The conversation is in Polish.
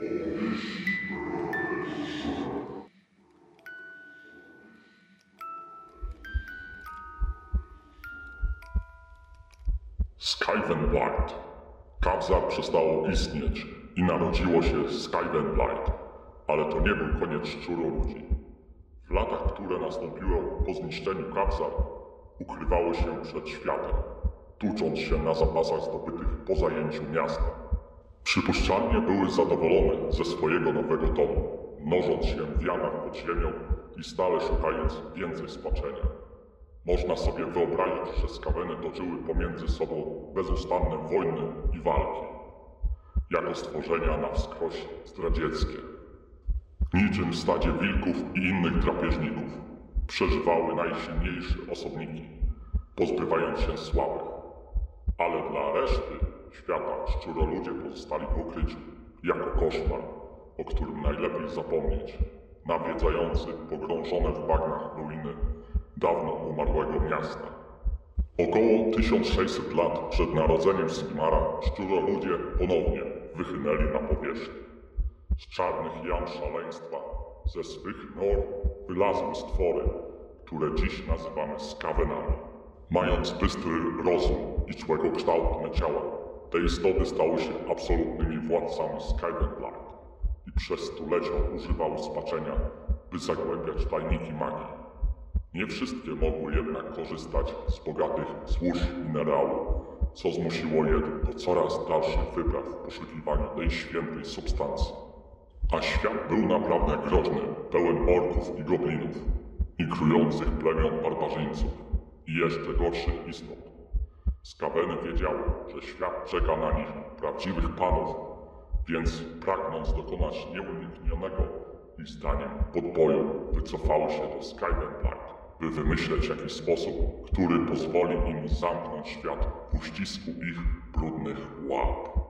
Skyven Blight. Kawza przestało istnieć i narodziło się Skyven Blight, ale to nie był koniec szczuroludzi. W latach, które nastąpiły po zniszczeniu Kawza, ukrywało się przed światem, tucząc się na zapasach zdobytych po zajęciu miasta. Przypuszczalnie były zadowolone ze swojego nowego domu, mnożąc się w jamach pod ziemią i stale szukając więcej spaczenia. Można sobie wyobrazić, że skaweny toczyły pomiędzy sobą bezustanne wojny i walki, jako stworzenia na wskroś zdradzieckie. Niczym stadzie wilków i innych drapieżników przeżywały najsilniejsze osobniki, pozbywając się słabych. Ale dla reszty świata szczuroludzie pozostali w ukryciu, jako koszmar, o którym najlepiej zapomnieć, nawiedzający pogrążone w bagnach ruiny dawno umarłego miasta. Około 1600 lat przed narodzeniem Sigmara szczuroludzie ponownie wychynęli na powierzchnię. Z czarnych jam szaleństwa, ze swych nor wylazły stwory, które dziś nazywamy skawenami. Mając bystry rozum i człekokształtne ciała, te istoty stały się absolutnymi władcami Skavenblight i przez stulecia używały spaczenia, by zagłębiać tajniki magii. Nie wszystkie mogły jednak korzystać z bogatych złóż minerału, co zmusiło je do coraz dalszych wypraw w poszukiwaniu tej świętej substancji. A świat był naprawdę groźny, pełen orków i goblinów, migrujących plemion barbarzyńców i jeszcze gorszych istot. Skaweny wiedziały, że świat czeka na nich prawdziwych panów, więc pragnąc dokonać nieuniknionego ich zdaniem podboju, wycofały się do Skyvenblight, by wymyśleć jakiś sposób, który pozwoli im zamknąć świat w uścisku ich brudnych łap.